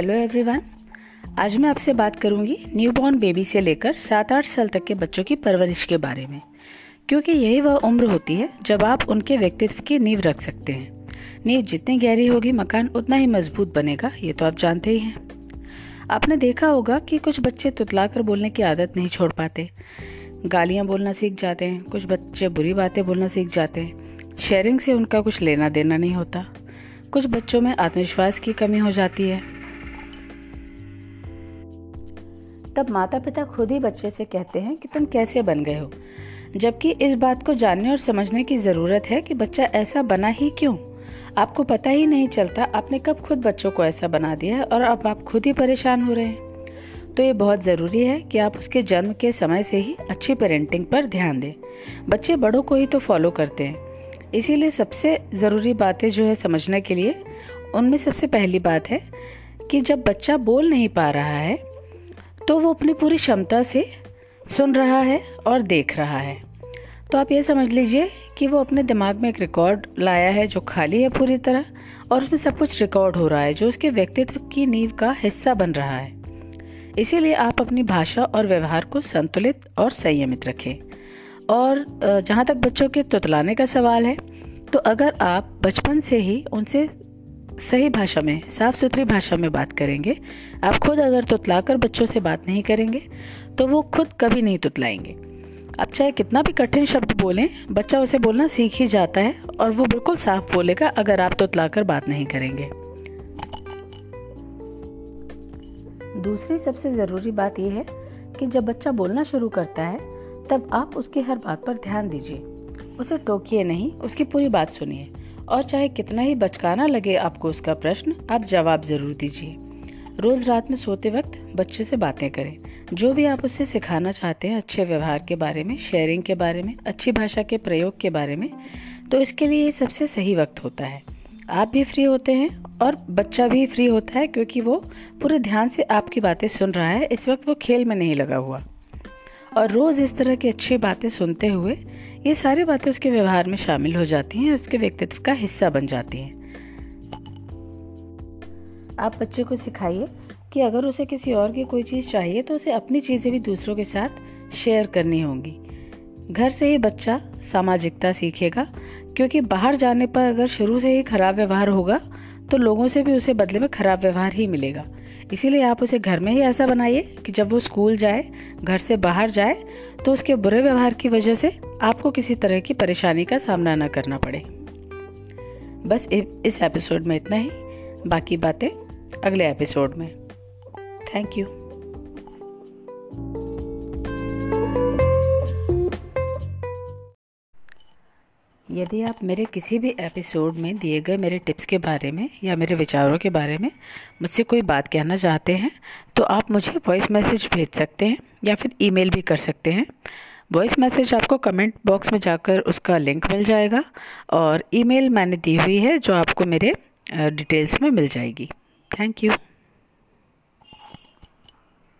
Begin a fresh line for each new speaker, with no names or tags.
Hello everyone आज मैं आपसे बात करूँगी न्यूबॉर्न बेबी से लेकर सात आठ साल तक के बच्चों की परवरिश के बारे में। क्योंकि यही वह उम्र होती है जब आप उनके व्यक्तित्व की नींव रख सकते हैं। नींव जितनी गहरी होगी, मकान उतना ही मज़बूत बनेगा, ये तो आप जानते ही हैं। आपने देखा होगा कि कुछ बच्चे तुतलाकर बोलने की आदत नहीं छोड़ पाते। गालियाँ बोलना सीख जाते हैं, कुछ बच्चे बुरी बातें बोलना सीख जाते हैं। शेयरिंग से उनका कुछ लेना देना नहीं होता। कुछ बच्चों में आत्मविश्वास की कमी हो जाती है। तब माता पिता खुद ही बच्चे से कहते हैं कि तुम कैसे बन गए हो। जबकि इस बात को जानने और समझने की ज़रूरत है कि बच्चा ऐसा बना ही क्यों? आपको पता ही नहीं चलता आपने कब खुद बच्चों को ऐसा बना दिया है और अब आप खुद ही परेशान हो रहे हैं। तो ये बहुत ज़रूरी है कि आप उसके जन्म के समय से ही अच्छी पेरेंटिंग पर ध्यान दें। बच्चे बड़ों को ही तो फॉलो करते हैं। इसीलिए सबसे ज़रूरी बातें जो है समझने के लिए, उनमें सबसे पहली बात है कि जब बच्चा बोल नहीं पा रहा है तो वो अपनी पूरी क्षमता से सुन रहा है और देख रहा है। तो आप ये समझ लीजिए कि वो अपने दिमाग में एक रिकॉर्ड लाया है जो खाली है पूरी तरह और उसमें सब कुछ रिकॉर्ड हो रहा है, जो उसके व्यक्तित्व की नींव का हिस्सा बन रहा है। इसीलिए आप अपनी भाषा और व्यवहार को संतुलित और संयमित रखें। और जहाँ तक बच्चों के तुतलाने का सवाल है तो अगर आप बचपन से ही उनसे सही भाषा में साफ़ सुथरी भाषा में बात करेंगे। आप खुद अगर तुतलाकर बच्चों से बात नहीं करेंगे तो वो खुद कभी नहीं तुतलाएँगे। आप चाहे कितना भी कठिन शब्द बोलें, बच्चा उसे बोलना सीख ही जाता है और वो बिल्कुल साफ़ बोलेगा अगर आप तुतलाकर बात नहीं करेंगे। दूसरी सबसे ज़रूरी बात यह है कि जब बच्चा बोलना शुरू करता है, तब आप उसकी हर बात पर ध्यान दीजिए। उसे टोकिए नहीं, उसकी पूरी बात सुनिए। और चाहे कितना ही बचकाना लगे आपको उसका प्रश्न, आप जवाब ज़रूर दीजिए। रोज रात में सोते वक्त बच्चे से बातें करें। जो भी आप उससे सिखाना चाहते हैं, अच्छे व्यवहार के बारे में शेयरिंग के बारे में, अच्छी भाषा के प्रयोग के बारे में तो इसके लिए ये सबसे सही वक्त होता है। आप भी फ्री होते हैं और बच्चा भी फ्री होता है क्योंकि वो पूरे ध्यान से आपकी बातें सुन रहा है। इस वक्त वो खेल में नहीं लगा हुआ। और रोज़ इस तरह की अच्छी बातें सुनते हुए ये सारी बातें उसके व्यवहार में शामिल हो जाती हैं, उसके व्यक्तित्व का हिस्सा बन जाती हैं। आप बच्चे को सिखाइए कि अगर उसे किसी और की कोई चीज़ चाहिए तो उसे अपनी चीज़ें भी दूसरों के साथ शेयर करनी होंगी। घर से ही बच्चा सामाजिकता सीखेगा, क्योंकि बाहर जाने पर अगर शुरू से ही खराब व्यवहार होगा तो लोगों से भी उसे बदले में खराब व्यवहार ही मिलेगा। इसीलिए आप उसे घर में ही ऐसा बनाइए कि जब वो स्कूल जाए, घर से बाहर जाए तो उसके बुरे व्यवहार की वजह से आपको किसी तरह की परेशानी का सामना न करना पड़े। बस इस एपिसोड में इतना ही। बाकी बातें अगले एपिसोड में। Thank you. यदि आप मेरे किसी भी एपिसोड में दिए गए मेरे टिप्स के बारे में या मेरे विचारों के बारे में मुझसे कोई बात कहना चाहते हैं तो आप मुझे वॉइस मैसेज भेज सकते हैं या फिर ईमेल भी कर सकते हैं। वॉइस मैसेज आपको कमेंट बॉक्स में जाकर उसका लिंक मिल जाएगा और ईमेल मैंने दी हुई है जो आपको मेरे डिटेल्स में मिल जाएगी। Thank you